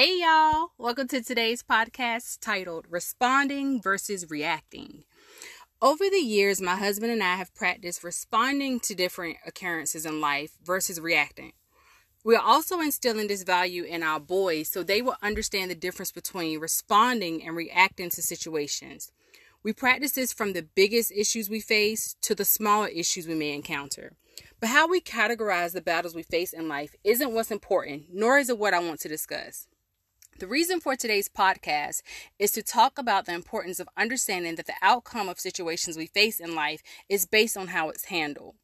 Hey, y'all. Welcome to today's podcast titled Responding versus Reacting. Over the years, my husband and I have practiced responding to different occurrences in life versus reacting. We are also instilling this value in our boys so they will understand the difference between responding and reacting to situations. We practice this from the biggest issues we face to the smaller issues we may encounter. But how we categorize the battles we face in life isn't what's important, nor is it what I want to discuss. The reason for today's podcast is to talk about the importance of understanding that the outcome of situations we face in life is based on how it's handled.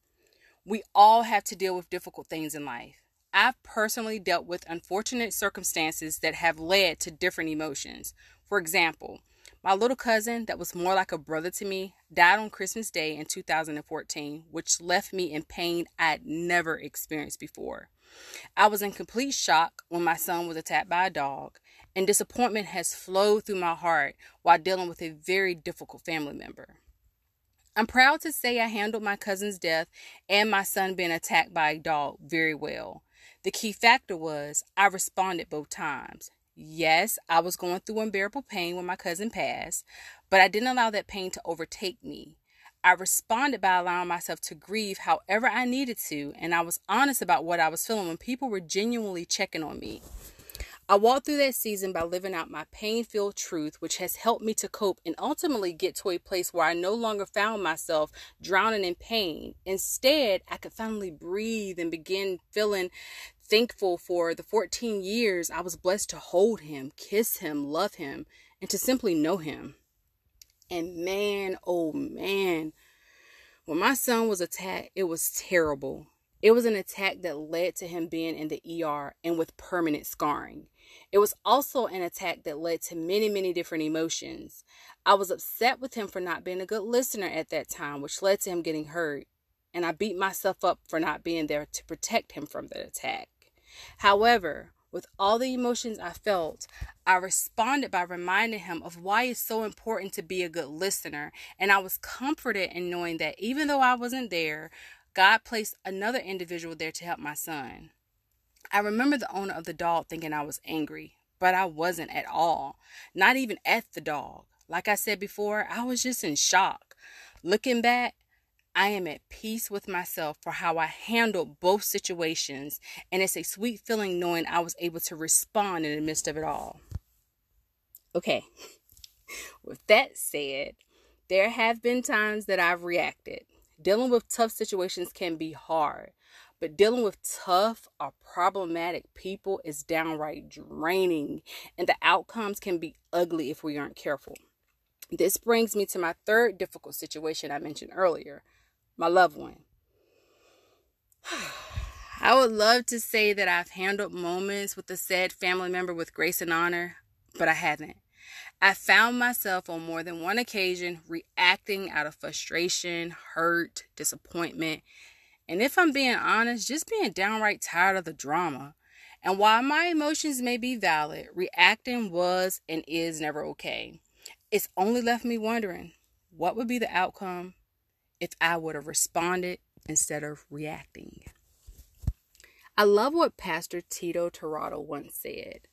We all have to deal with difficult things in life. I've personally dealt with unfortunate circumstances that have led to different emotions. For example, my little cousin, that was more like a brother to me, died on Christmas Day in 2014, which left me in pain I'd never experienced before. I was in complete shock when my son was attacked by a dog, and disappointment has flowed through my heart while dealing with a very difficult family member. I'm proud to say I handled my cousin's death and my son being attacked by a dog very well. The key factor was I responded both times. Yes, I was going through unbearable pain when my cousin passed, but I didn't allow that pain to overtake me. I responded by allowing myself to grieve however I needed to, and I was honest about what I was feeling when people were genuinely checking on me. I walked through that season by living out my pain filled truth, which has helped me to cope and ultimately get to a place where I no longer found myself drowning in pain. Instead, I could finally breathe and begin feeling thankful for the 14 years I was blessed to hold him, kiss him, love him, and to simply know him. And man, oh man, when my son was attacked, it was terrible. It was an attack that led to him being in the ER and with permanent scarring. It was also an attack that led to many, many different emotions. I was upset with him for not being a good listener at that time, which led to him getting hurt. And I beat myself up for not being there to protect him from the attack. However, with all the emotions I felt, I responded by reminding him of why it's so important to be a good listener. And I was comforted in knowing that even though I wasn't there, God placed another individual there to help my son. I remember the owner of the dog thinking I was angry, but I wasn't at all. Not even at the dog. Like I said before, I was just in shock. Looking back, I am at peace with myself for how I handled both situations, and it's a sweet feeling knowing I was able to respond in the midst of it all. Okay, with that said, there have been times that I've reacted. Dealing with tough situations can be hard. But dealing with tough or problematic people is downright draining, and the outcomes can be ugly if we aren't careful. This brings me to my third difficult situation I mentioned earlier my loved one. I would love to say that I've handled moments with a said family member with grace and honor, but I haven't. I found myself on more than one occasion reacting out of frustration, hurt, disappointment, and if I'm being honest, just being downright tired of the drama. And while my emotions may be valid, reacting was and is never okay. It's only left me wondering what would be the outcome if I would have responded instead of reacting. I love what Pastor Tito Tirado once said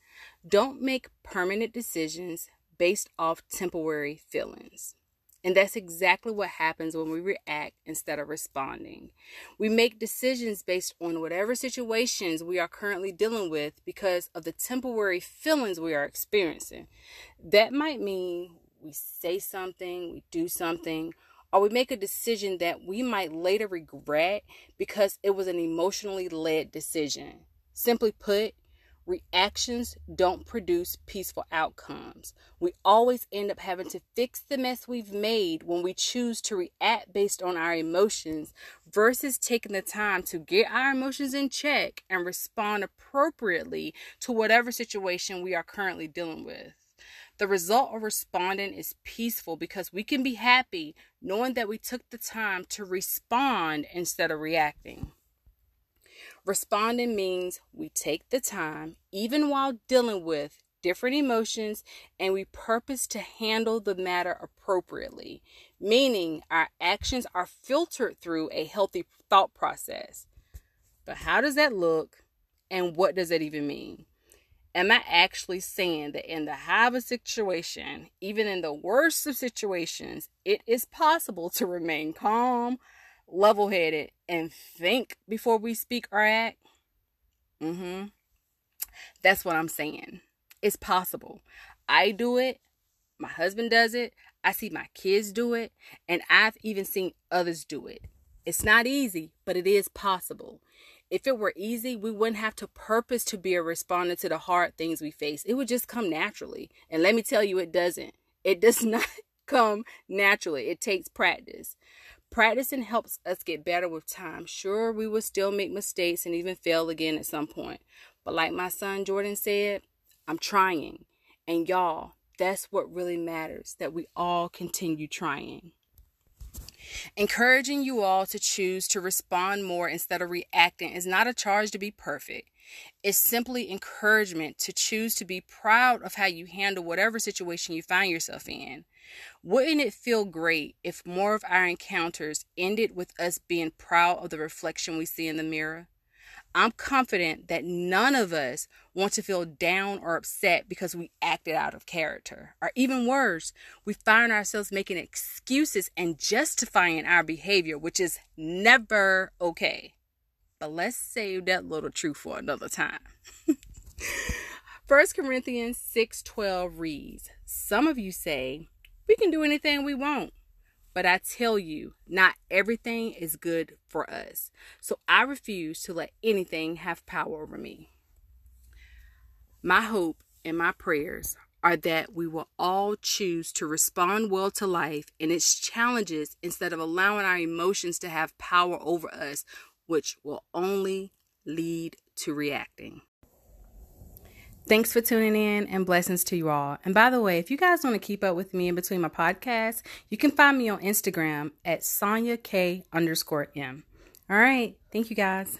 Don't make permanent decisions based off temporary feelings. And that's exactly what happens when we react instead of responding. We make decisions based on whatever situations we are currently dealing with because of the temporary feelings we are experiencing. That might mean we say something, we do something, or we make a decision that we might later regret because it was an emotionally led decision. Simply put, Reactions don't produce peaceful outcomes. We always end up having to fix the mess we've made when we choose to react based on our emotions versus taking the time to get our emotions in check and respond appropriately to whatever situation we are currently dealing with. The result of responding is peaceful because we can be happy knowing that we took the time to respond instead of reacting. Responding means we take the time, even while dealing with different emotions, and we purpose to handle the matter appropriately, meaning our actions are filtered through a healthy thought process. But how does that look, and what does that even mean? Am I actually saying that in the high of a situation, even in the worst of situations, it is possible to remain calm, level headed, and think before we speak or act? Hmm. That's what I'm saying. It's possible. I do it. My husband does it. I see my kids do it. And I've even seen others do it. It's not easy, but it is possible. If it were easy, we wouldn't have to purpose to be a responder to the hard things we face. It would just come naturally. And let me tell you, it doesn't. It does not come naturally. It takes practice. Practicing helps us get better with time. Sure, we will still make mistakes and even fail again at some point. But like my son Jordan said, I'm trying. And y'all, that's what really matters that we all continue trying. Encouraging you all to choose to respond more instead of reacting is not a charge to be perfect. It's simply encouragement to choose to be proud of how you handle whatever situation you find yourself in. Wouldn't it feel great if more of our encounters ended with us being proud of the reflection we see in the mirror? I'm confident that none of us want to feel down or upset because we acted out of character. Or even worse, we find ourselves making excuses and justifying our behavior, which is never okay. But let's save that little truth for another time. 1 Corinthians 6:12 reads, "Some of you say, we can do anything we want. But I tell you, not everything is good for us. So I refuse to let anything have power over me. My hope and my prayers are that we will all choose to respond well to life and its challenges instead of allowing our emotions to have power over us, which will only lead to reacting. Thanks for tuning in and blessings to you all. And by the way, if you guys want to keep up with me in between my podcasts, you can find me on Instagram at Sonia K underscore M. All right. Thank you guys.